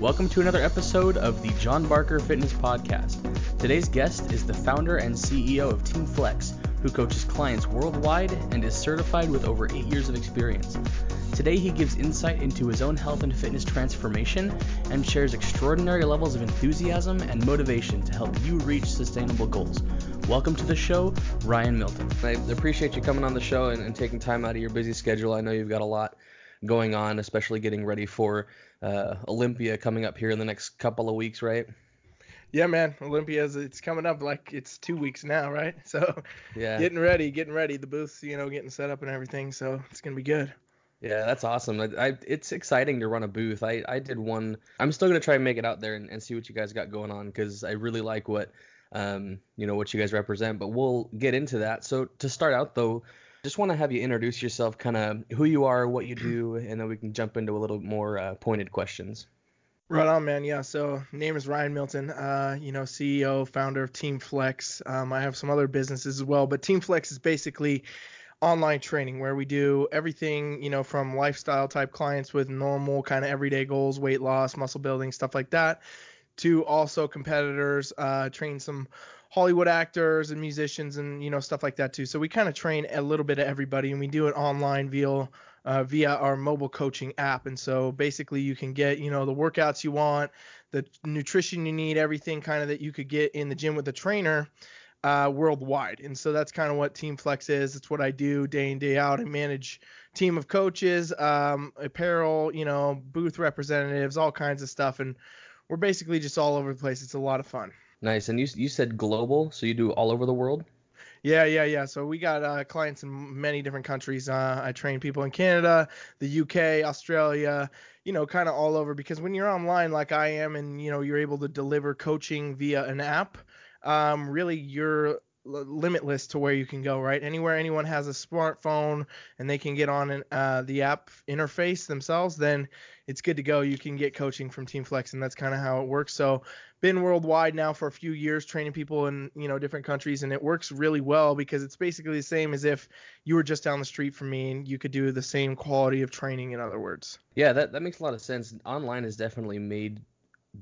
Welcome to another episode of the John Barker Fitness Podcast. Today's guest is the founder and CEO of Team Flex, who coaches clients worldwide and is certified with over eight years of experience. Today, he gives insight into his own health and fitness transformation and shares extraordinary levels of enthusiasm and motivation to help you reach sustainable goals. Welcome to the show, Ryan Milton. I appreciate you coming on the show and, and taking time out of your busy schedule. I know you've got a lot going on, especially getting ready for uh, Olympia coming up here in the next couple of weeks, right? Yeah, man. Olympia's it's coming up like it's two weeks now, right? So Yeah. getting ready, getting ready. The booths, you know, getting set up and everything. So it's gonna be good. Yeah, that's awesome. I, I, it's exciting to run a booth. I, I did one. I'm still gonna try and make it out there and, and see what you guys got going on because I really like what um you know what you guys represent. But we'll get into that. So to start out though, just want to have you introduce yourself, kind of who you are, what you do, and then we can jump into a little more uh, pointed questions. Right on, man. Yeah. So name is Ryan Milton. Uh, you know, CEO, founder of Team Flex. Um, I have some other businesses as well, but Team Flex is basically online training where we do everything, you know, from lifestyle type clients with normal kind of everyday goals, weight loss, muscle building, stuff like that, to also competitors, uh, train some Hollywood actors and musicians and you know stuff like that too. So we kind of train a little bit of everybody, and we do it online via uh, via our mobile coaching app. And so basically, you can get you know the workouts you want, the nutrition you need, everything kind of that you could get in the gym with a trainer. Uh, worldwide, and so that's kind of what Team Flex is. It's what I do day in day out. I manage team of coaches, um, apparel, you know, booth representatives, all kinds of stuff, and we're basically just all over the place. It's a lot of fun. Nice. And you you said global, so you do all over the world. Yeah, yeah, yeah. So we got uh, clients in many different countries. Uh, I train people in Canada, the UK, Australia, you know, kind of all over. Because when you're online like I am, and you know, you're able to deliver coaching via an app, um, really you're limitless to where you can go. Right, anywhere anyone has a smartphone and they can get on an, uh, the app interface themselves, then it's good to go. You can get coaching from Team Flex, and that's kind of how it works. So been worldwide now for a few years training people in you know different countries and it works really well because it's basically the same as if you were just down the street from me and you could do the same quality of training in other words Yeah, that, that makes a lot of sense. Online has definitely made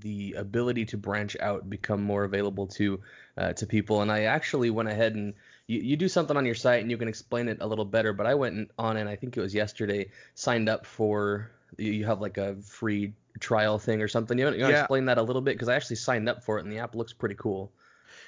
the ability to branch out become more available to uh, to people. And I actually went ahead and you, you do something on your site and you can explain it a little better. But I went on and I think it was yesterday signed up for you you have like a free trial thing or something. You want, you want to Yeah. explain that a little bit because I actually signed up for it and the app looks pretty cool.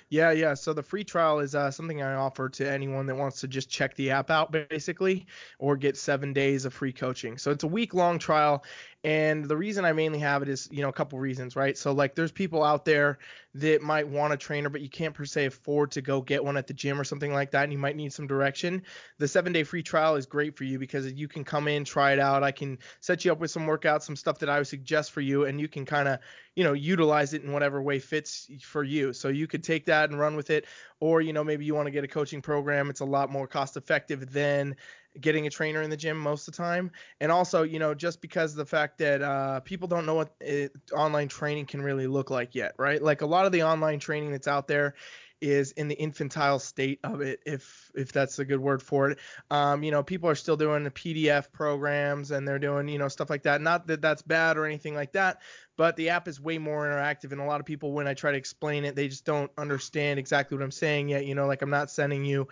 yeah yeah so the free trial is uh, something i offer to anyone that wants to just check the app out basically or get seven days of free coaching so it's a week long trial and the reason i mainly have it is you know a couple reasons right? So like there's people out there that might want a trainer but you can't per se afford to go get one at the gym or something like that and you might need some direction. The seven day free trial is great for you because you can come in try it out. I can set you up with some workouts some stuff that i would suggest for you and you can kind of you know utilize it in whatever way fits for you. So you could take that and run with it or you know maybe you want to get a coaching program it's a lot more cost effective than getting a trainer in the gym most of the time. And also you know just because of the fact that uh, people don't know what it, online training can really look like yet right? Like a lot of the online training that's out there is in the infantile state of it if if that's a good word for it. Um, you know people are still doing the pdf programs and they're doing you know stuff like that. Not that that's bad or anything like that but the app is way more interactive and a lot of people when i try to explain it they just don't understand exactly what i'm saying yet you know like i'm not sending you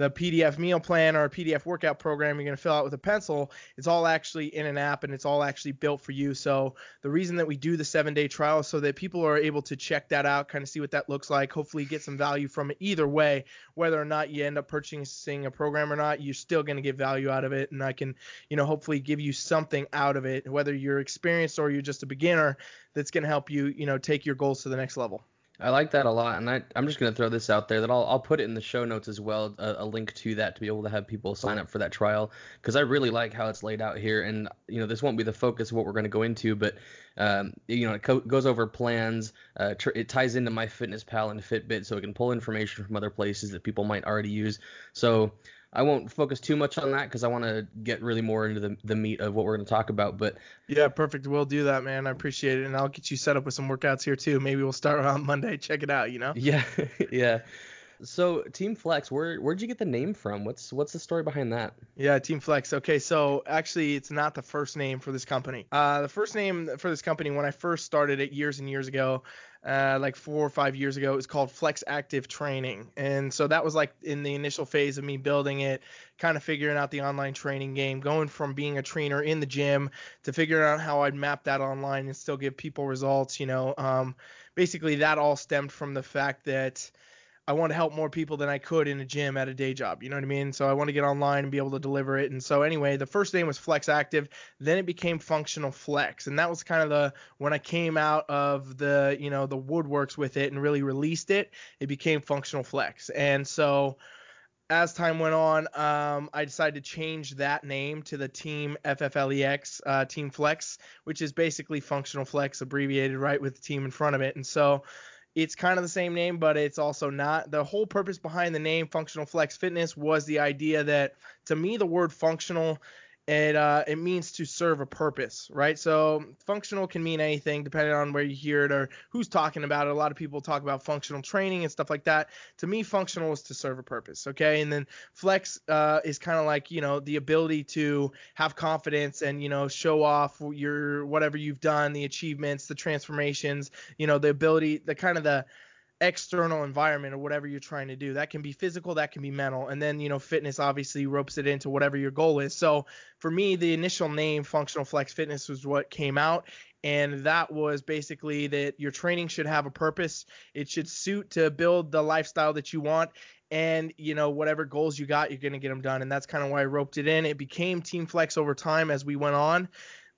the PDF meal plan or a PDF workout program you're going to fill out with a pencil, it's all actually in an app and it's all actually built for you. So the reason that we do the seven day trial is so that people are able to check that out, kind of see what that looks like, hopefully get some value from it either way, whether or not you end up purchasing a program or not, you're still going to get value out of it. And I can, you know, hopefully give you something out of it, whether you're experienced or you're just a beginner, that's going to help you, you know, take your goals to the next level. I like that a lot, and I, I'm just gonna throw this out there that I'll, I'll put it in the show notes as well, a, a link to that to be able to have people sign up for that trial, because I really like how it's laid out here, and you know this won't be the focus of what we're gonna go into, but um, you know it co- goes over plans, uh, tr- it ties into MyFitnessPal and Fitbit, so it can pull information from other places that people might already use. So I won't focus too much on that because I want to get really more into the, the meat of what we're going to talk about. But Yeah, perfect. We'll do that, man. I appreciate it, and I'll get you set up with some workouts here too. Maybe we'll start on Monday. Check it out. You know. yeah, yeah. So Team Flex, where where'd you get the name from? What's what's the story behind that? Yeah, Team Flex. Okay, so actually, it's not the first name for this company. Uh, the first name for this company when I first started it years and years ago, uh, like four or five years ago, it was called Flex Active Training, and so that was like in the initial phase of me building it, kind of figuring out the online training game, going from being a trainer in the gym to figuring out how I'd map that online and still give people results. You know, um, basically that all stemmed from the fact that I want to help more people than I could in a gym at a day job. You know what I mean? So I want to get online and be able to deliver it. And so anyway, the first name was Flex Active, then it became Functional Flex, and that was kind of the when I came out of the you know the woodworks with it and really released it, it became Functional Flex. And so as time went on, um, I decided to change that name to the Team FFLEX, uh, Team Flex, which is basically Functional Flex abbreviated, right, with the team in front of it. And so it's kind of the same name, but it's also not. The whole purpose behind the name Functional Flex Fitness was the idea that to me the word functional it uh, it means to serve a purpose, right? So functional can mean anything depending on where you hear it or who's talking about it. A lot of people talk about functional training and stuff like that. To me, functional is to serve a purpose, okay? And then flex uh, is kind of like you know the ability to have confidence and you know show off your whatever you've done, the achievements, the transformations, you know the ability, the kind of the external environment or whatever you're trying to do. That can be physical, that can be mental. And then, you know, fitness obviously ropes it into whatever your goal is. So for me, the initial name Functional Flex Fitness was what came out. And that was basically that your training should have a purpose. It should suit to build the lifestyle that you want. And, you know, whatever goals you got, you're going to get them done. And that's kind of why I roped it in. It became Team Flex over time as we went on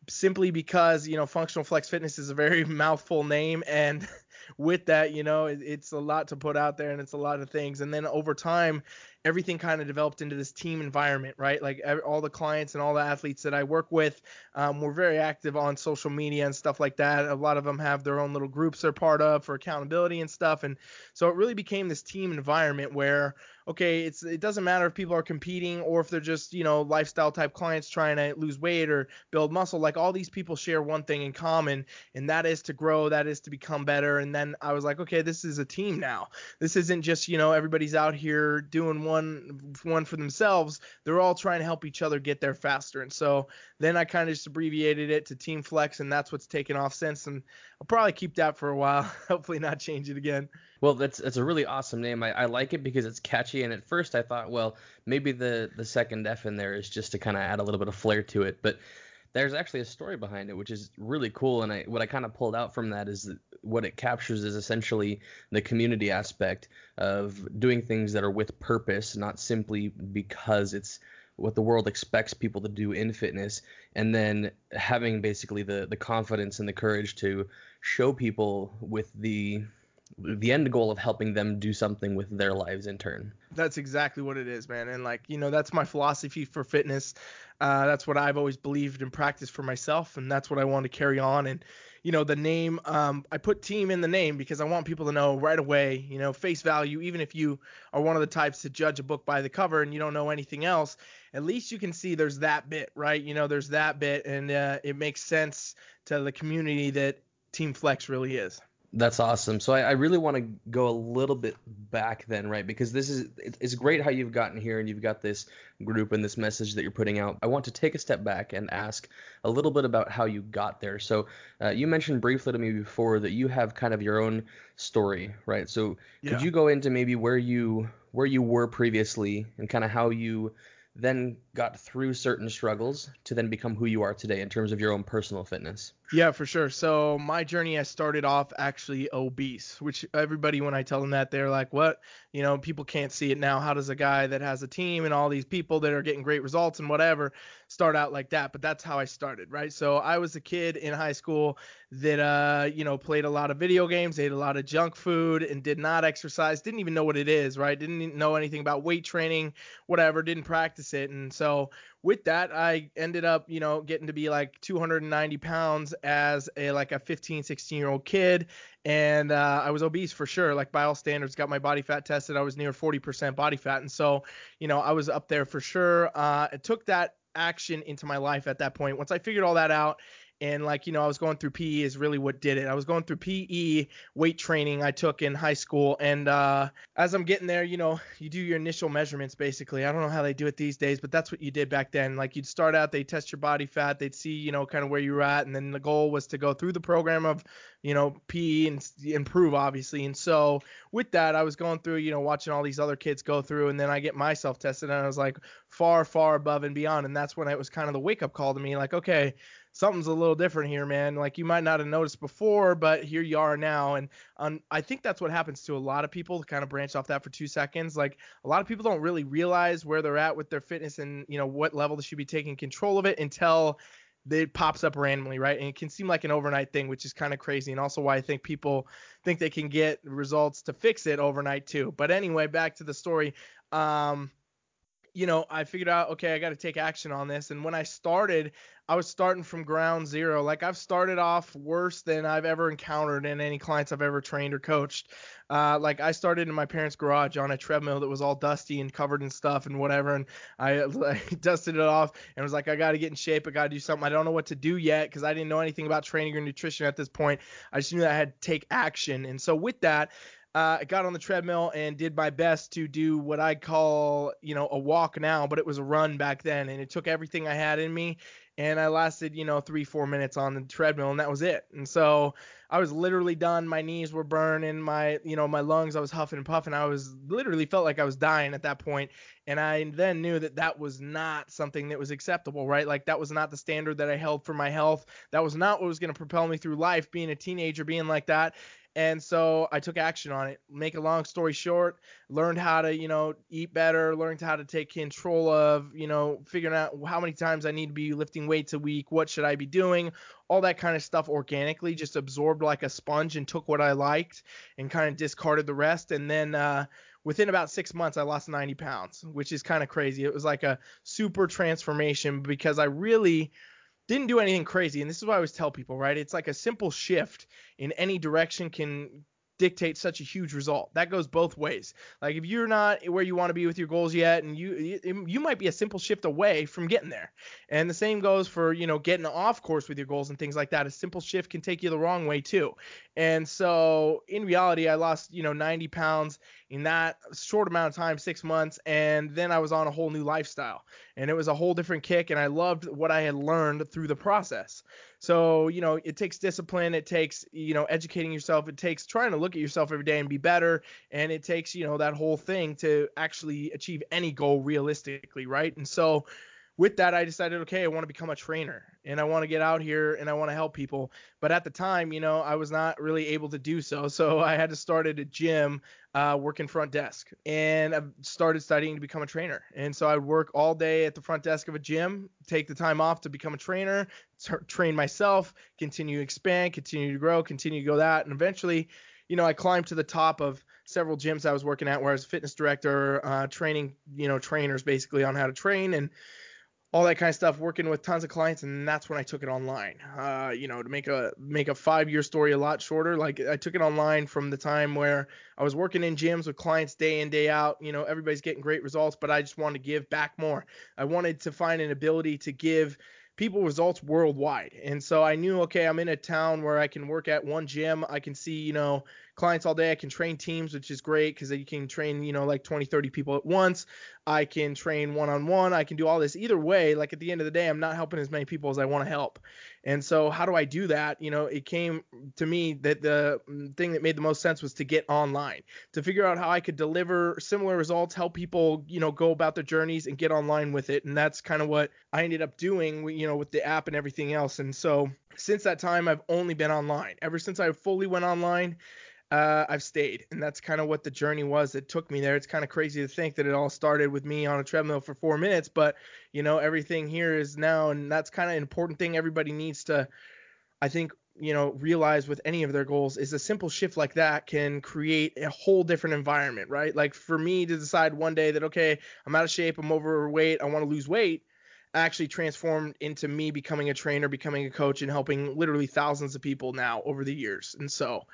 simply because you know functional flex fitness is a very mouthful name and with that, you know, it, it's a lot to put out there and it's a lot of things. And then over time, everything kind of developed into this team environment, right? Like all the clients and all the athletes that I work with, um, we're very active on social media and stuff like that. A lot of them have their own little groups they're part of for accountability and stuff. And so it really became this team environment where, okay, it's it doesn't matter if people are competing or if they're just you know lifestyle type clients trying to lose weight or build muscle. Like all these people share one thing in common, and that is to grow, that is to become better. And then I was like, okay, this is a team now. This isn't just you know everybody's out here doing one one for themselves. They're all trying to help each other get there faster. And so then I kind of just abbreviated it to Team Flex, and that's what's taken off since. And I'll probably keep that for a while. Hopefully not change it again. Well, that's that's a really awesome name. I, I like it because it's catchy. And at first I thought, well, maybe the the second F in there is just to kind of add a little bit of flair to it. But there's actually a story behind it, which is really cool. And I, what I kind of pulled out from that is that what it captures is essentially the community aspect of doing things that are with purpose, not simply because it's what the world expects people to do in fitness, and then having basically the the confidence and the courage to show people with the the end goal of helping them do something with their lives in turn. That's exactly what it is, man. And like, you know, that's my philosophy for fitness. Uh, that's what I've always believed and practiced for myself, and that's what I want to carry on. And you know, the name, um, I put team in the name because I want people to know right away, you know, face value. Even if you are one of the types to judge a book by the cover and you don't know anything else, at least you can see there's that bit, right? You know, there's that bit, and uh, it makes sense to the community that Team Flex really is. That's awesome. So I, I really want to go a little bit back then, right? Because this is it's great how you've gotten here and you've got this group and this message that you're putting out. I want to take a step back and ask a little bit about how you got there. So uh, you mentioned briefly to me before that you have kind of your own story, right? So could you go into maybe where you where you were previously and kind of how you then got through certain struggles to then become who you are today in terms of your own personal fitness? Yeah, for sure. So my journey has started off actually obese, which everybody when I tell them that they're like, "What? You know, people can't see it now. How does a guy that has a team and all these people that are getting great results and whatever start out like that?" But that's how I started, right? So I was a kid in high school that uh, you know, played a lot of video games, ate a lot of junk food and did not exercise, didn't even know what it is, right? Didn't know anything about weight training, whatever, didn't practice it. And so with that, I ended up, you know, getting to be like 290 pounds as a like a 15, 16 year old kid, and uh, I was obese for sure. Like by all standards, got my body fat tested. I was near 40% body fat, and so, you know, I was up there for sure. Uh, it took that action into my life at that point. Once I figured all that out and like you know I was going through PE is really what did it. I was going through PE weight training I took in high school, and uh, as I'm getting there, you know, you do your initial measurements basically. I don't know how they do it these days, but that's what you did back then. Like you'd start out, they test your body fat, they'd see you know kind of where you were at, and then the goal was to go through the program of you know PE and improve obviously. And so with that, I was going through you know watching all these other kids go through, and then I get myself tested, and I was like far far above and beyond, and that's when it was kind of the wake up call to me, like okay something's a little different here, man. Like you might not have noticed before, but here you are now. And um, I think that's what happens to a lot of people to kind of branch off that for two seconds. Like a lot of people don't really realize where they're at with their fitness and, you know, what level they should be taking control of it until it pops up randomly, right? And it can seem like an overnight thing, which is kind of crazy. And also why I think people think they can get results to fix it overnight too. But anyway, back to the story. Um, you know, I figured out, okay, I got to take action on this. And when I started, I was starting from ground zero. Like I've started off worse than I've ever encountered in any clients I've ever trained or coached. Uh, like I started in my parents' garage on a treadmill that was all dusty and covered in stuff and whatever. And I, I dusted it off and was like, I got to get in shape. I got to do something. I don't know what to do yet because I didn't know anything about training or nutrition at this point. I just knew that I had to take action. And so with that, uh, I got on the treadmill and did my best to do what I call, you know, a walk now, but it was a run back then. And it took everything I had in me. And I lasted, you know, three, four minutes on the treadmill, and that was it. And so I was literally done. My knees were burning, my, you know, my lungs, I was huffing and puffing. I was literally felt like I was dying at that point. And I then knew that that was not something that was acceptable, right? Like that was not the standard that I held for my health. That was not what was going to propel me through life, being a teenager, being like that. And so I took action on it. Make a long story short, learned how to, you know, eat better, learned how to take control of, you know, figuring out how many times I need to be lifting weights a week, what should I be doing, all that kind of stuff organically, just absorbed like a sponge and took what I liked and kind of discarded the rest. And then, uh, within about six months, I lost 90 pounds, which is kind of crazy. It was like a super transformation because I really didn't do anything crazy. And this is what I always tell people, right? It's like a simple shift in any direction can dictate such a huge result. That goes both ways. Like if you're not where you want to be with your goals yet, and you you might be a simple shift away from getting there. And the same goes for you know getting off course with your goals and things like that. A simple shift can take you the wrong way too. And so in reality, I lost you know 90 pounds in that short amount of time, six months, and then I was on a whole new lifestyle, and it was a whole different kick, and I loved what I had learned through the process. So, you know, it takes discipline, it takes, you know, educating yourself, it takes trying to look at yourself every day and be better, and it takes, you know, that whole thing to actually achieve any goal realistically, right? And so, with that, I decided, okay, I want to become a trainer and I want to get out here and I want to help people. But at the time, you know, I was not really able to do so. So I had to start at a gym, uh, working front desk, and I started studying to become a trainer. And so I would work all day at the front desk of a gym, take the time off to become a trainer, t- train myself, continue to expand, continue to grow, continue to go that. And eventually, you know, I climbed to the top of several gyms I was working at where I was a fitness director, uh, training, you know, trainers basically on how to train and all that kind of stuff, working with tons of clients, and that's when I took it online. Uh, you know, to make a make a five year story a lot shorter, like I took it online from the time where I was working in gyms with clients day in day out. You know, everybody's getting great results, but I just wanted to give back more. I wanted to find an ability to give people results worldwide. And so I knew, okay, I'm in a town where I can work at one gym. I can see, you know, clients all day. I can train teams, which is great because you can train, you know, like 20, 30 people at once. I can train one on one. I can do all this. Either way, like at the end of the day, I'm not helping as many people as I want to help. And so, how do I do that? You know, it came to me that the mm, thing that made the most sense was to get online, to figure out how I could deliver similar results, help people, you know, go about their journeys and get online with it. And that's kind of what I ended up doing, you know, with the app and everything else. And so, since that time, I've only been online. Ever since I fully went online, uh, I've stayed, and that's kind of what the journey was that took me there. It's kind of crazy to think that it all started with me on a treadmill for four minutes, but you know everything here is now, and that's kind of an important thing everybody needs to, I think, you know, realize with any of their goals is a simple shift like that can create a whole different environment, right? Like for me to decide one day that okay, I'm out of shape, I'm overweight, I want to lose weight actually transformed into me becoming a trainer, becoming a coach, and helping literally thousands of people now over the years. And so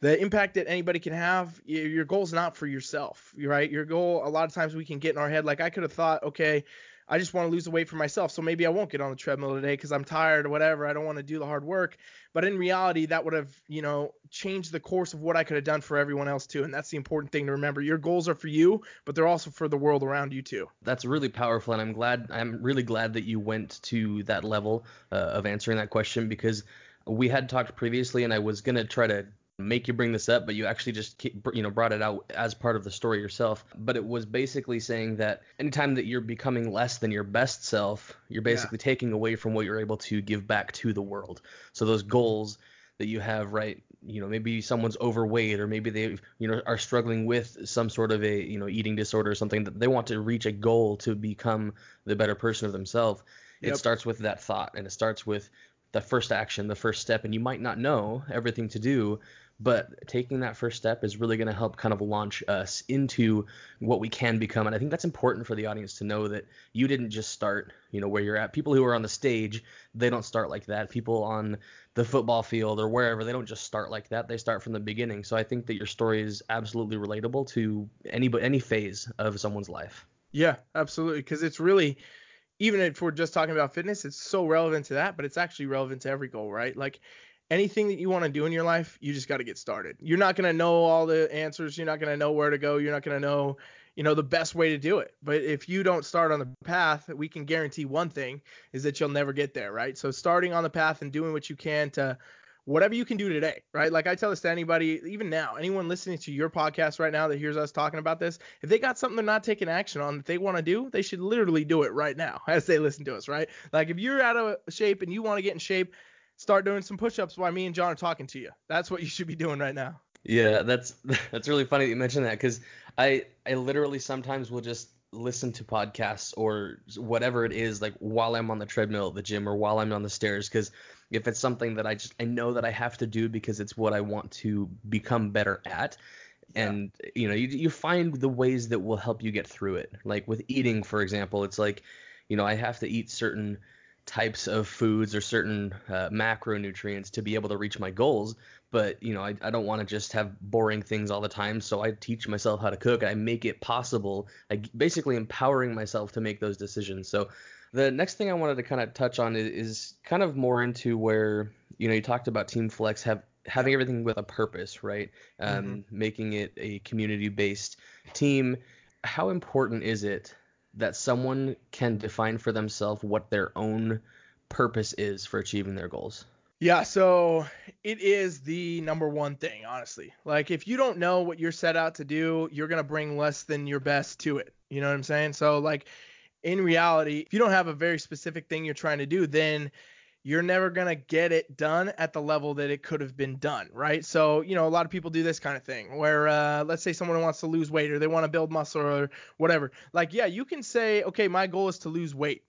the impact that anybody can have your goal is not for yourself right your goal a lot of times we can get in our head like i could have thought okay I just want to lose the weight for myself. So maybe I won't get on the treadmill today because I'm tired or whatever. I don't want to do the hard work. But in reality, that would have, you know, changed the course of what I could have done for everyone else too. And that's the important thing to remember. Your goals are for you, but they're also for the world around you too. That's really powerful. And I'm glad, I'm really glad that you went to that level uh, of answering that question because we had talked previously and I was going to try to make you bring this up, but you actually just you know brought it out as part of the story yourself. But it was basically saying that anytime that you're becoming less than your best self, you're basically yeah. taking away from what you're able to give back to the world. So those goals that you have, right? You know, maybe someone's overweight or maybe they you know are struggling with some sort of a you know eating disorder or something that they want to reach a goal to become the better person of themselves. Yep. It starts with that thought and it starts with the first action, the first step, and you might not know everything to do, but taking that first step is really going to help kind of launch us into what we can become and i think that's important for the audience to know that you didn't just start you know where you're at. People who are on the stage they don't start like that. People on the football field or wherever they don't just start like that. They start from the beginning. So i think that your story is absolutely relatable to any any phase of someone's life. Yeah absolutely because it's really even if we're just talking about fitness, it's so relevant to that, but it's actually relevant to every goal, right? Like anything that you want to do in your life, you just got to get started. You're not going to know all the answers. You're not going to know where to go. You're not going to know, you know, the best way to do it. But if you don't start on the path, we can guarantee one thing is that you'll never get there, right? So starting on the path and doing what you can to whatever you can do today, right? Like I tell this to anybody, even now, anyone listening to your podcast right now that hears us talking about this, if they got something they're not taking action on that they want to do, they should literally do it right now as they listen to us, right? Like if you're out of shape and you want to get in shape, start doing some push-ups while me and John are talking to you. That's what you should be doing right now. Yeah, that's that's really funny that you mentioned that because I I literally sometimes will just listen to podcasts or whatever it is like while I'm on the treadmill at the gym or while I'm on the stairs because if it's something that I just I know that I have to do because it's what I want to become better at. And you know you you find the ways that will help you get through it. Like with eating for example it's like you know I have to eat certain types of foods or certain uh, macronutrients to be able to reach my goals. But you know, I, I don't want to just have boring things all the time. So I teach myself how to cook. I make it possible. I basically empowering myself to make those decisions. So the next thing I wanted to kind of touch on is, is kind of more into where you know you talked about Team Flex have having everything with a purpose, right? Um, mm-hmm. Making it a community-based team. How important is it that someone can define for themselves what their own purpose is for achieving their goals? Yeah, so it is the number one thing, honestly. Like if you don't know what you're set out to do, you're going to bring less than your best to it. You know what I'm saying? So like in reality, if you don't have a very specific thing you're trying to do, then you're never going to get it done at the level that it could have been done, right? So, you know, a lot of people do this kind of thing where, uh, let's say someone wants to lose weight or they want to build muscle or whatever. Like, yeah, you can say, okay, my goal is to lose weight.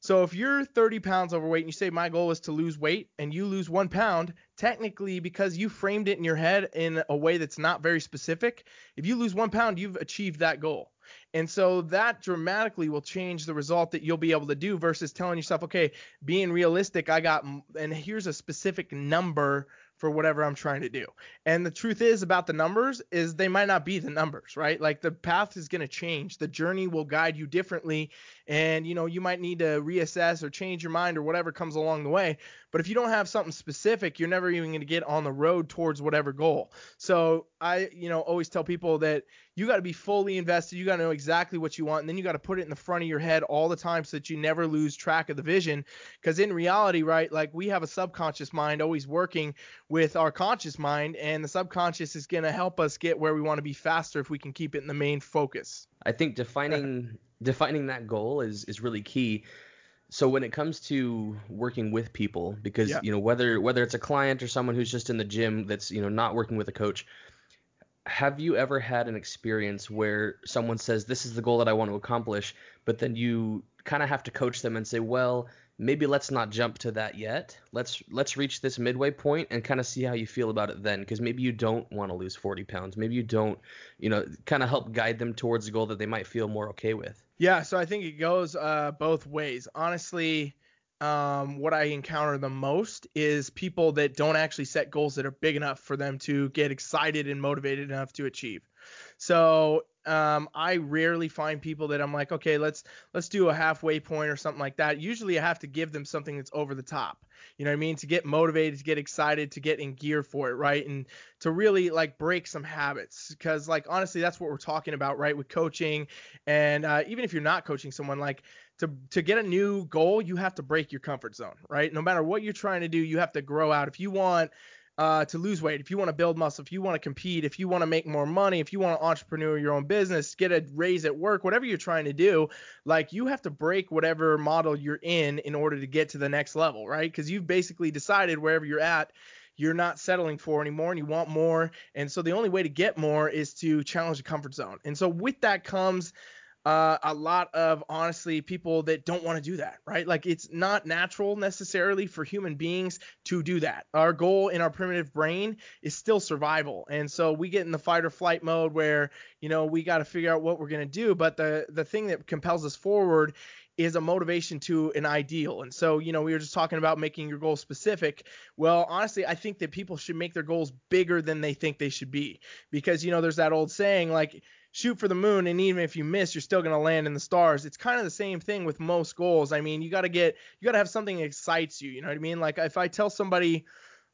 So if you're 30 pounds overweight and you say my goal is to lose weight and you lose one pound, technically because you framed it in your head in a way that's not very specific, if you lose one pound, you've achieved that goal. And so that dramatically will change the result that you'll be able to do versus telling yourself, okay, being realistic, I got, and here's a specific number for whatever I'm trying to do. And the truth is about the numbers is they might not be the numbers, right? Like the path is going to change. The journey will guide you differently and you know, you might need to reassess or change your mind or whatever comes along the way. But if you don't have something specific, you're never even going to get on the road towards whatever goal. So I, you know, always tell people that you got to be fully invested. You got to know exactly what you want, and then you got to put it in the front of your head all the time so that you never lose track of the vision. Because in reality, right, like we have a subconscious mind always working with our conscious mind, and the subconscious is going to help us get where we want to be faster if we can keep it in the main focus. I think defining defining that goal is is really key so when it comes to working with people because yeah. you know whether whether it's a client or someone who's just in the gym that's you know not working with a coach have you ever had an experience where someone says this is the goal that I want to accomplish, but then you kind of have to coach them and say, well, maybe let's not jump to that yet. Let's let's reach this midway point and kind of see how you feel about it then, because maybe you don't want to lose 40 pounds. Maybe you don't, you know, kind of help guide them towards a goal that they might feel more okay with. Yeah, so I think it goes uh, both ways. Honestly, um, what I encounter the most is people that don't actually set goals that are big enough for them to get excited and motivated enough to achieve. So um, I rarely find people that I'm like, okay, let's let's do a halfway point or something like that. Usually, I have to give them something that's over the top. You know what I mean? To get motivated, to get excited, to get in gear for it, right? And to really like break some habits, because like honestly, that's what we're talking about, right? With coaching, and uh, even if you're not coaching someone, like to to get a new goal, you have to break your comfort zone, right? No matter what you're trying to do, you have to grow out. If you want uh, to lose weight, if you want to build muscle, if you want to compete, if you want to make more money, if you want to entrepreneur your own business, get a raise at work, whatever you're trying to do, like you have to break whatever model you're in in order to get to the next level, right? Because you've basically decided wherever you're at, you're not settling for anymore and you want more. And so the only way to get more is to challenge the comfort zone. And so with that comes uh, a lot of honestly people that don't want to do that, right? Like it's not natural necessarily for human beings to do that. Our goal in our primitive brain is still survival. And so we get in the fight or flight mode where, you know, we got to figure out what we're to do. But the, the thing that compels us forward is a motivation to an ideal. And so, you know, we were just talking about making your goals specific. Well, honestly, I think that people should make their goals bigger than they think they should be because, you know, there's that old saying like, shoot for the moon and even if you miss you're still going to land in the stars. It's kind of the same thing with most goals. I mean you got to get you got to have something that excites you you know what i mean? Like if i tell somebody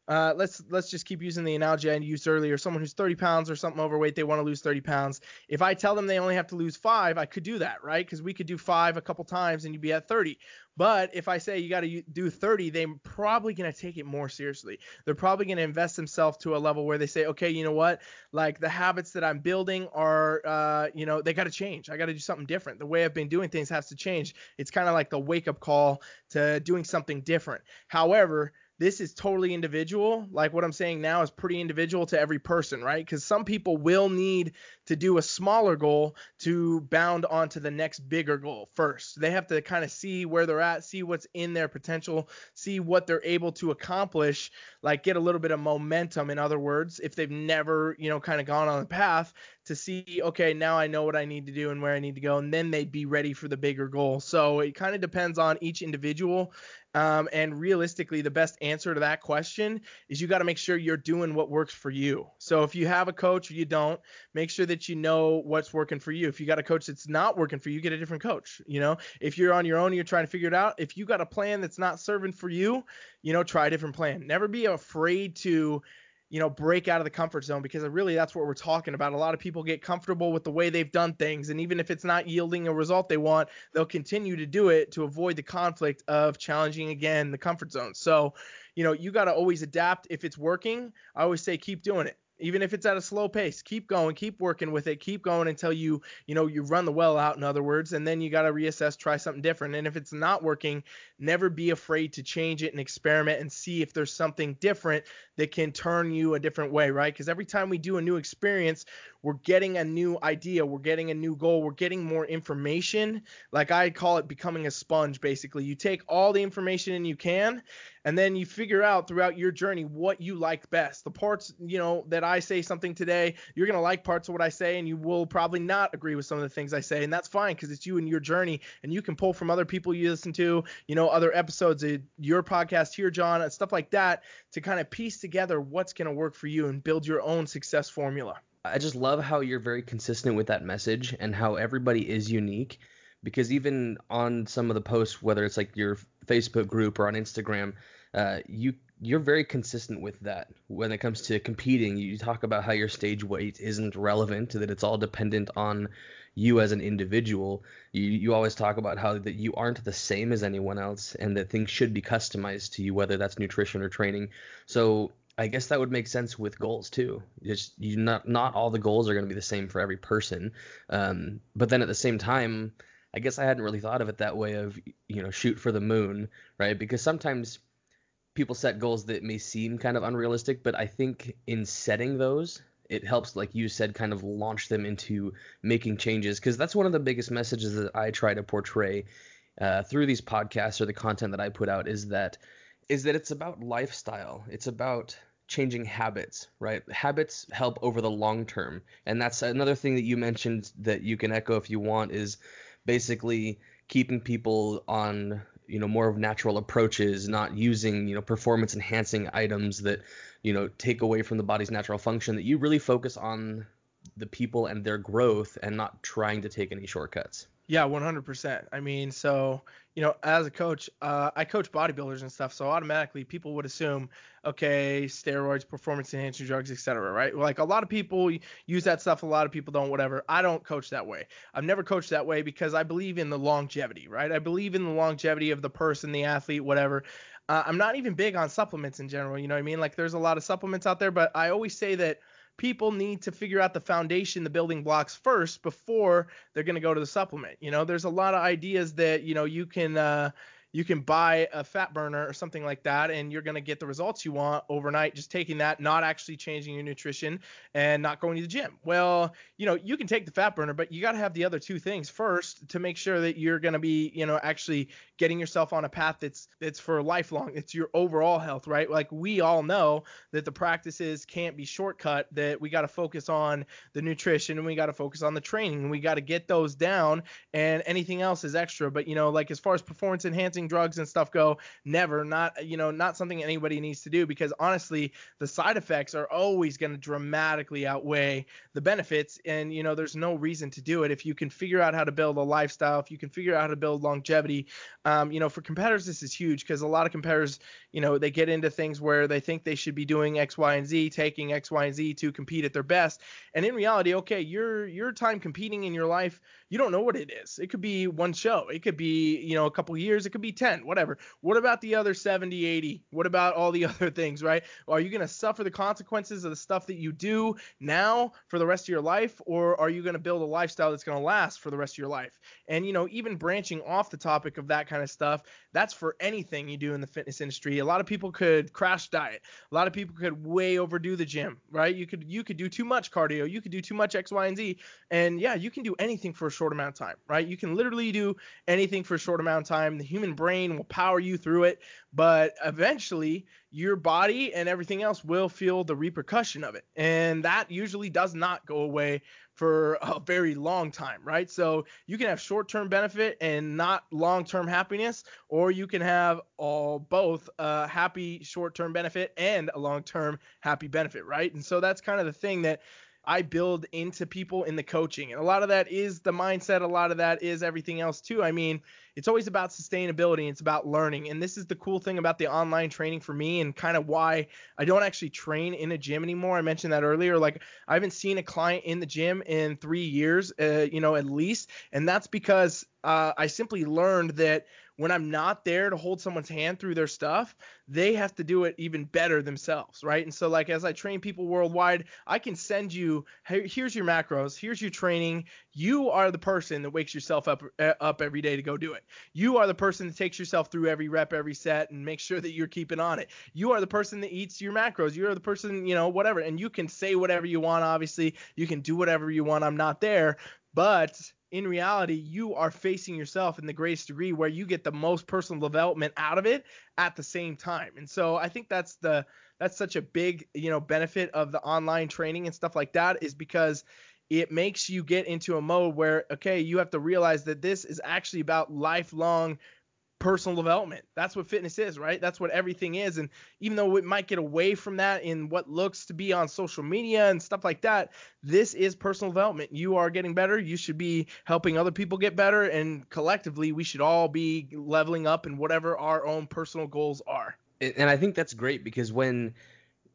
uh, let's let's just keep using the analogy I used earlier. Someone who's 30 pounds or something overweight, they want to lose 30 pounds. If I tell them they only have to lose five, I could do that, right? Because we could do five a couple times and you'd be at 30. But if I say you got to do 30, they're probably going to take it more seriously. They're probably going to invest themselves to a level where they say, okay, you know what? Like the habits that I'm building are, uh, you know, they got to change. I got to do something different. The way I've been doing things has to change. It's kind of like the wake up call to doing something different. However, this is totally individual. Like what I'm saying now is pretty individual to every person, right? Because some people will need to do a smaller goal to bound onto the next bigger goal first. They have to kind of see where they're at, see what's in their potential, see what they're able to accomplish, like get a little bit of momentum, in other words, if they've never, you know, kind of gone on the path to see, okay, now I know what I need to do and where I need to go, and then they'd be ready for the bigger goal. So it kind of depends on each individual um, and realistically, the best answer to that question is you got to make sure you're doing what works for you. So if you have a coach or you don't, make sure that you know what's working for you. If you got a coach that's not working for you, get a different coach. You know, if you're on your own and you're trying to figure it out, if you got a plan that's not serving for you, you know, try a different plan. Never be afraid to you know, break out of the comfort zone because really that's what we're talking about. A lot of people get comfortable with the way they've done things, and even if it's not yielding a result they want, they'll continue to do it to avoid the conflict of challenging again the comfort zone. So, you know, you got to always adapt. If it's working, I always say keep doing it even if it's at a slow pace keep going keep working with it keep going until you you know you run the well out in other words and then you got to reassess try something different and if it's not working never be afraid to change it and experiment and see if there's something different that can turn you a different way right? Because every time we do a new experience we're getting a new idea we're getting a new goal we're getting more information like i call it becoming a sponge basically you take all the information and you can and then you figure out throughout your journey what you like best. The parts, you know, that I say something today, you're going to like parts of what I say and you will probably not agree with some of the things I say, and that's fine because it's you and your journey and you can pull from other people you listen to, you know, other episodes of your podcast here, John, and stuff like that to kind of piece together what's going to work for you and build your own success formula. I just love how you're very consistent with that message and how everybody is unique because even on some of the posts whether it's like your Facebook group or on Instagram uh, you you're very consistent with that when it comes to competing. You talk about how your stage weight isn't relevant, that it's all dependent on you as an individual. You you always talk about how that you aren't the same as anyone else, and that things should be customized to you, whether that's nutrition or training. So I guess that would make sense with goals too. Just you not not all the goals are going to be the same for every person. Um, but then at the same time, I guess I hadn't really thought of it that way of you know shoot for the moon, right? Because sometimes people set goals that may seem kind of unrealistic, but I think in setting those, it helps, like you said, kind of launch them into making changes. Because that's one of the biggest messages that I try to portray uh, through these podcasts or the content that I put out is that is that it's about lifestyle. It's about changing habits, right? Habits help over the long term, and that's another thing that you mentioned that you can echo if you want is basically keeping people on you know more of natural approaches not using you know performance enhancing items that you know take away from the body's natural function that you really focus on the people and their growth and not trying to take any shortcuts. Yeah, 100%. I mean, so, you know, as a coach, uh, I coach bodybuilders and stuff. So automatically people would assume, okay, steroids, performance enhancing drugs, etc. right? Like a lot of people use that stuff. A lot of people don't, whatever. I don't coach that way. I've never coached that way because I believe in the longevity, right? I believe in the longevity of the person, the athlete, whatever. Uh, I'm not even big on supplements in general. You know what I mean? Like there's a lot of supplements out there, but I always say that – people need to figure out the foundation, the building blocks first before they're going to go to the supplement. You know, there's a lot of ideas that, you know, you can uh, you can buy a fat burner or something like that and you're going to get the results you want overnight just taking that not actually changing your nutrition and not going to the gym. Well you know you can take the fat burner but you got to have the other two things first to make sure that you're going to be you know actually getting yourself on a path that's that's for lifelong it's your overall health right? Like we all know that the practices can't be shortcut that we got to focus on the nutrition and we got to focus on the training and we got to get those down and anything else is extra. But you know like as far as performance enhancing drugs and stuff go, never, not you know, not something anybody needs to do because honestly, the side effects are always going to dramatically outweigh the benefits, and you know, there's no reason to do it if you can figure out how to build a lifestyle, if you can figure out how to build longevity. Um, you know, for competitors, this is huge because a lot of competitors, you know, they get into things where they think they should be doing X, Y, and Z, taking X, Y, and Z to compete at their best, and in reality, okay, your your time competing in your life, you don't know what it is. It could be one show, it could be you know a couple years, it could be 10, whatever. What about the other 70, 80? What about all the other things, right? Are you going to suffer the consequences of the stuff that you do now for the rest of your life, or are you going to build a lifestyle that's going to last for the rest of your life? And, you know, even branching off the topic of that kind of stuff, that's for anything you do in the fitness industry. A lot of people could crash diet. A lot of people could way overdo the gym, right? You could you could do too much cardio, you could do too much X, Y, and Z, and yeah, you can do anything for a short amount of time, right? You can literally do anything for a short amount of time. The human brain will power you through it, but eventually your body and everything else will feel the repercussion of it. And that usually does not go away for a very long time, right? So you can have short-term benefit and not long-term happiness, or you can have all both a happy short-term benefit and a long-term happy benefit, right? And so that's kind of the thing that I build into people in the coaching. And a lot of that is the mindset, a lot of that is everything else too. I mean, it's always about sustainability, it's about learning. And this is the cool thing about the online training for me and kind of why I don't actually train in a gym anymore. I mentioned that earlier. Like, I haven't seen a client in the gym in three years, uh, you know, at least. And that's because uh, I simply learned that when I'm not there to hold someone's hand through their stuff, they have to do it even better themselves, right? And so, like, as I train people worldwide, I can send you, here's your macros, here's your training. You are the person that wakes yourself up uh, up every day to go do it. You are the person that takes yourself through every rep, every set, and make sure that you're keeping on it. You are the person that eats your macros. You are the person, you know, whatever. And you can say whatever you want. Obviously, you can do whatever you want. I'm not there, but in reality, you are facing yourself in the greatest degree where you get the most personal development out of it at the same time. And so I think that's the that's such a big, you know, benefit of the online training and stuff like that is because it makes you get into a mode where okay, you have to realize that this is actually about lifelong personal development. That's what fitness is, right? That's what everything is. And even though it might get away from that in what looks to be on social media and stuff like that, this is personal development. You are getting better. You should be helping other people get better. And collectively, we should all be leveling up in whatever our own personal goals are. And I think that's great because when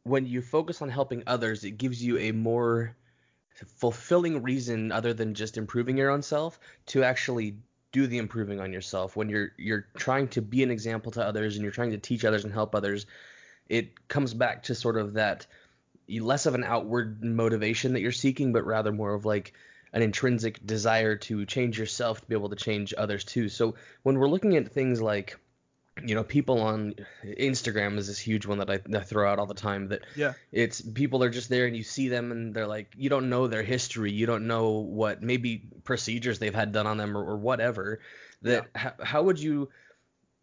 when you focus on helping others, it gives you a more fulfilling reason other than just improving your own self to actually do the improving on yourself. When you're you're trying to be an example to others and you're trying to teach others and help others it comes back to sort of that less of an outward motivation that you're seeking but rather more of like an intrinsic desire to change yourself to be able to change others too. So when we're looking at things like you know, people on Instagram is this huge one that I, I, throw out all the time. That yeah, it's people are just there and you see them and they're like, you don't know their history, you don't know what maybe procedures they've had done on them or, or whatever. That yeah. how, how would you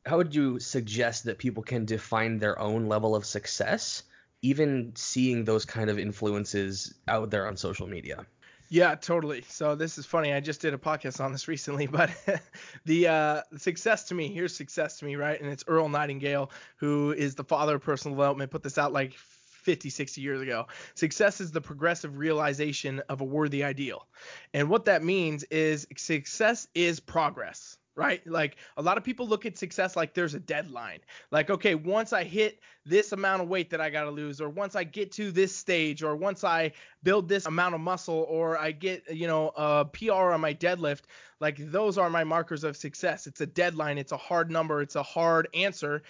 how would you suggest that people can define their own level of success, even seeing those kind of influences out there on social media? Yeah, totally. So this is funny. I just did a podcast on this recently, but the uh, success to me, here's success to me, right? And it's Earl Nightingale, who is the father of personal development, put this out like 50, 60 years ago. Success is the progressive realization of a worthy ideal. And what that means is success is progress right? Like a lot of people look at success like there's a deadline. Like, okay, once I hit this amount of weight that I got to lose, or once I get to this stage, or once I build this amount of muscle, or I get, you know, a PR on my deadlift, like those are my markers of success. It's a deadline, it's a hard number, it's a hard answer.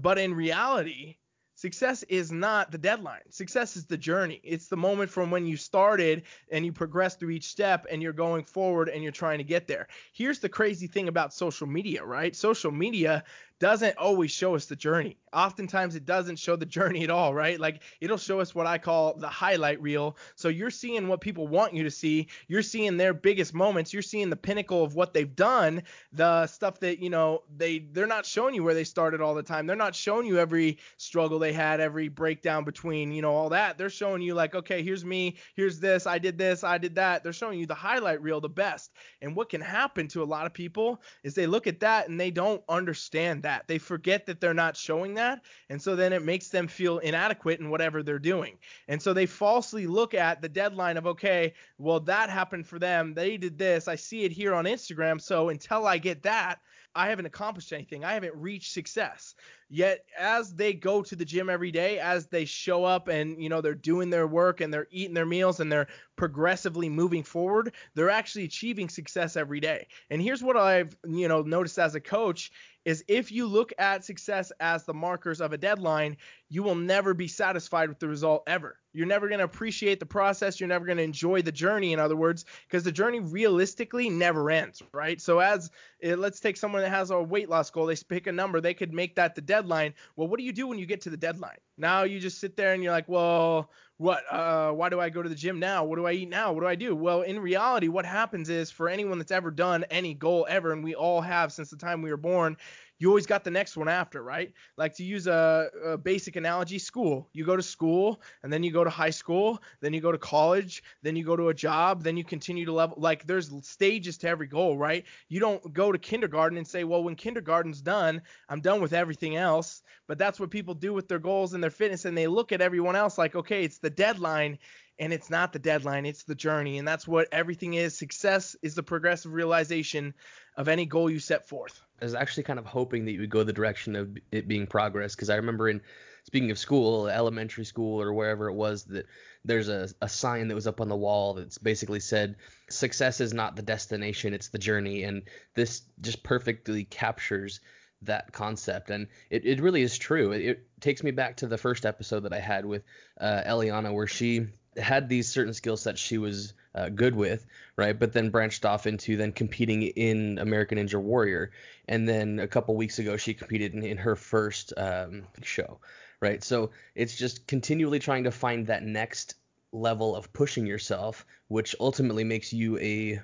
But in reality, Success is not the deadline. Success is the journey. It's the moment from when you started and you progress through each step and you're going forward and you're trying to get there. Here's the crazy thing about social media, right? Social media doesn't always show us the journey. Oftentimes it doesn't show the journey at all, right? Like it'll show us what I call the highlight reel. So you're seeing what people want you to see. You're seeing their biggest moments. You're seeing the pinnacle of what they've done, the stuff that, you know, they they're not showing you where they started all the time. They're not showing you every struggle they had, every breakdown between, you know, all that. They're showing you like, okay, here's me, here's this, I did this, I did that. They're showing you the highlight reel, the best. And what can happen to a lot of people is they look at that and they don't understand that. They forget that they're not showing that. And so then it makes them feel inadequate in whatever they're doing. And so they falsely look at the deadline of, okay, well, that happened for them. They did this. I see it here on Instagram. So until I get that, I haven't accomplished anything. I haven't reached success. Yet as they go to the gym every day, as they show up and you know they're doing their work and they're eating their meals and they're progressively moving forward, they're actually achieving success every day. And here's what I've you know noticed as a coach is if you look at success as the markers of a deadline, you will never be satisfied with the result ever. You're never going to appreciate the process. You're never going to enjoy the journey, in other words, because the journey realistically never ends, right? So, as eh, let's take someone that has a weight loss goal, they pick a number, they could make that the deadline. Well, what do you do when you get to the deadline? Now you just sit there and you're like, well, what? Uh, why do I go to the gym now? What do I eat now? What do I do? Well, in reality, what happens is for anyone that's ever done any goal ever, and we all have since the time we were born, you always got the next one after, right? Like to use a, a, basic analogy, school. You go to school, and then you go to high school, then you go to college, then you go to a job, then you continue to level. Like there's stages to every goal, right? You don't go to kindergarten and say, well, when kindergarten's done, I'm done with everything else. But that's what people do with their goals and their fitness, and they look at everyone else like, okay, it's the deadline and it's not the deadline, it's the journey. And that's what everything is. Success is the progressive realization of any goal you set forth. I was actually kind of hoping that you would go the direction of it being progress because I remember in speaking of school, elementary school or wherever it was, that there's a, a sign that was up on the wall that's basically said, success is not the destination, it's the journey. And this just perfectly captures that concept. And it, it really is true. It, it takes me back to the first episode that I had with uh, Eliana, where she had these certain skill sets she was uh, good with, right? But then branched off into then competing in American Ninja Warrior, and then a couple weeks ago she competed in, in her first um, show, right? So it's just continually trying to find that next level of pushing yourself, which ultimately makes you a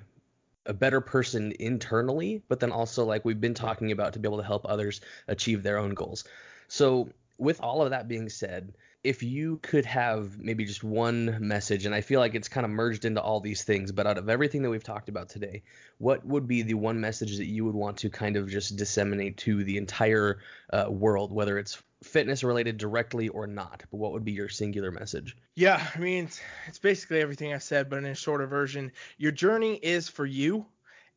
a better person internally, but then also like we've been talking about to be able to help others achieve their own goals. So with all of that being said, if you could have maybe just one message, and I feel like it's kind of merged into all these things, but out of everything that we've talked about today, what would be the one message that you would want to kind of just disseminate to the entire uh, world, whether it's fitness related directly or not? But what would be your singular message? Yeah, I mean, it's, it's basically everything I said, but in a shorter version. Your journey is for you,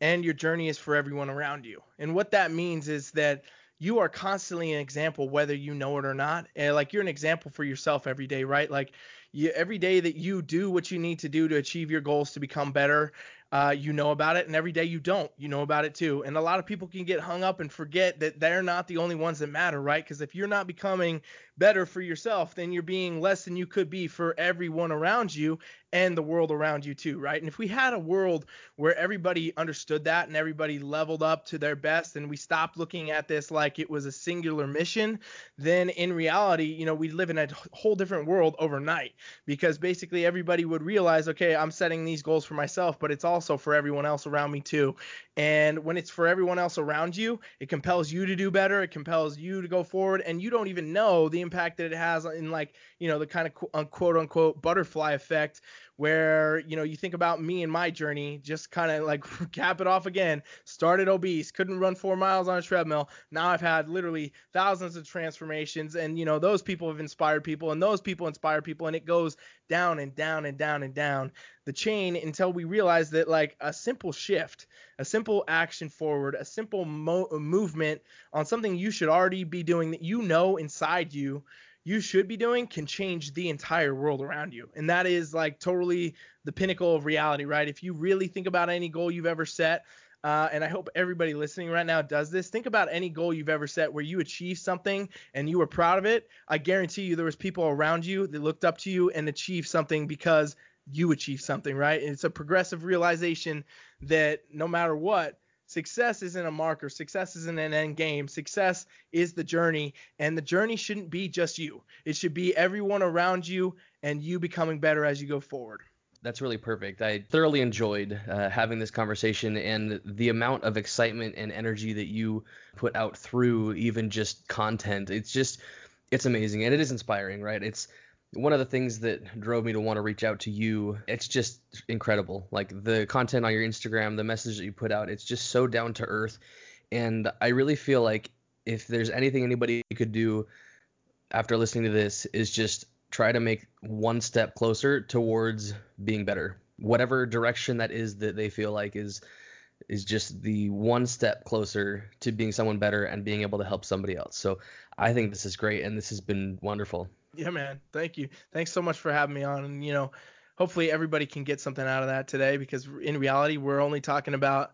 and your journey is for everyone around you. And what that means is that you are constantly an example whether you know it or not and like you're an example for yourself every day right like you, every day that you do what you need to do to achieve your goals to become better uh, you know about it, and every day you don't, you know about it too. And a lot of people can get hung up and forget that they're not the only ones that matter, right? Because if you're not becoming better for yourself, then you're being less than you could be for everyone around you and the world around you too, right? And if we had a world where everybody understood that and everybody leveled up to their best and we stopped looking at this like it was a singular mission, then in reality, you know, we'd live in a whole different world overnight because basically everybody would realize, okay, I'm setting these goals for myself, but it's also also for everyone else around me too. And when it's for everyone else around you, it compels you to do better. It compels you to go forward, and you don't even know the impact that it has in like you know the kind of quote unquote butterfly effect where you know you think about me and my journey just kind of like cap it off again. Started obese couldn't run four miles on a treadmill. Now i've had literally thousands of transformations and you know those people have inspired people and those people inspire people and it goes down and down and down and down the chain until we realize that like a simple shift a simple action forward a simple mo- movement on something you should already be doing that you know inside you you should be doing can change the entire world around you. And that is like totally the pinnacle of reality, right? If you really think about any goal you've ever set, uh, and I hope everybody listening right now does this. Think about any goal you've ever set where you achieved something and you were proud of it. I guarantee you there was people around you that looked up to you and achieved something because you achieved something, right? And it's a progressive realization that no matter what, Success isn't a marker. Success isn't an end game. Success is the journey, and the journey shouldn't be just you. It should be everyone around you and you becoming better as you go forward. That's really perfect. I thoroughly enjoyed uh, having this conversation and the amount of excitement and energy that you put out through even just content. It's just, it's amazing and it is inspiring, right? It's one of the things that drove me to want to reach out to you it's just incredible. Like the content on your instagram the message that you put out it's just so down to earth. And i really feel like if there's anything anybody could do after listening to this is just try to make one step closer towards being better. Whatever direction that is that they feel like is is just the one step closer to being someone better and being able to help somebody else. So i think this is great and this has been wonderful yeah, man. Thank you. Thanks so much for having me on. And you know, hopefully everybody can get something out of that today because in reality, we're only talking about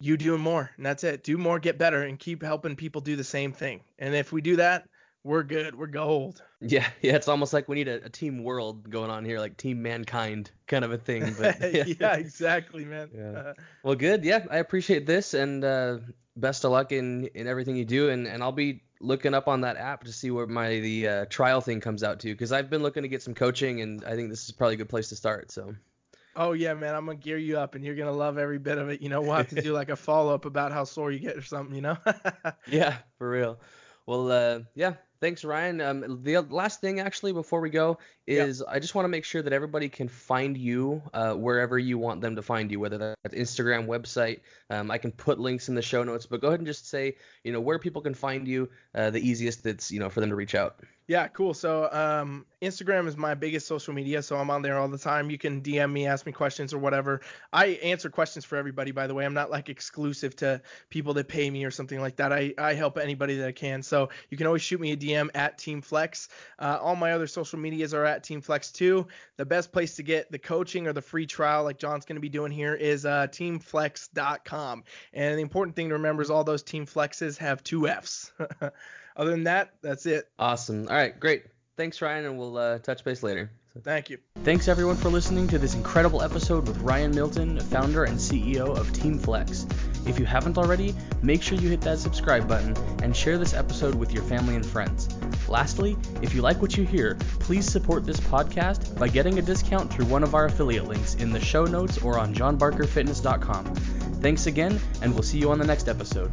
you doing more, and that's it. Do more, get better, and keep helping people do the same thing. And if we do that, we're good. We're gold. Yeah, yeah. It's almost like we need a, a team world going on here, like team mankind kind of a thing. But yeah, yeah exactly, man. Yeah. well, good. Yeah, I appreciate this, and uh, best of luck in in everything you do. And and I'll be looking up on that app to see where my the uh, trial thing comes out to because I've been looking to get some coaching and I think this is probably a good place to start. So. Oh yeah, man, I'm gonna gear you up and you're gonna love every bit of it. You know, we'll have to do like a follow up about how sore you get or something. You know. yeah, for real. Well, uh, yeah, Thanks, Ryan. Um, the last thing, actually, before we go, is yep. I just want to make sure that everybody can find you uh, wherever you want them to find you, whether that's Instagram, website. Um, I can put links in the show notes, but go ahead and just say, you know, where people can find you. Uh, the easiest that's, you know, for them to reach out. Yeah, cool. So um, Instagram is my biggest social media, so I'm on there all the time. You can DM me, ask me questions or whatever. I answer questions for everybody, by the way. I'm not like exclusive to people that pay me or something like that. I, I help anybody that I can. So you can always shoot me a DM at Team Flex. Uh, all my other social medias are at Team Flex too. The best place to get the coaching or the free trial, like John's going to be doing here, is uh, teamflex.com. And the important thing to remember is all those Team Flexes have two Fs. other than that, that's it. Awesome. All right, great. Thanks, Ryan, and we'll uh, touch base later. So. Thank you. Thanks, everyone, for listening to this incredible episode with Ryan Milton, founder and CEO of Team Flex. If you haven't already, make sure you hit that subscribe button and share this episode with your family and friends. Lastly, if you like what you hear, please support this podcast by getting a discount through one of our affiliate links in the show notes or on johnbarkerfitness.com. Thanks again, and we'll see you on the next episode.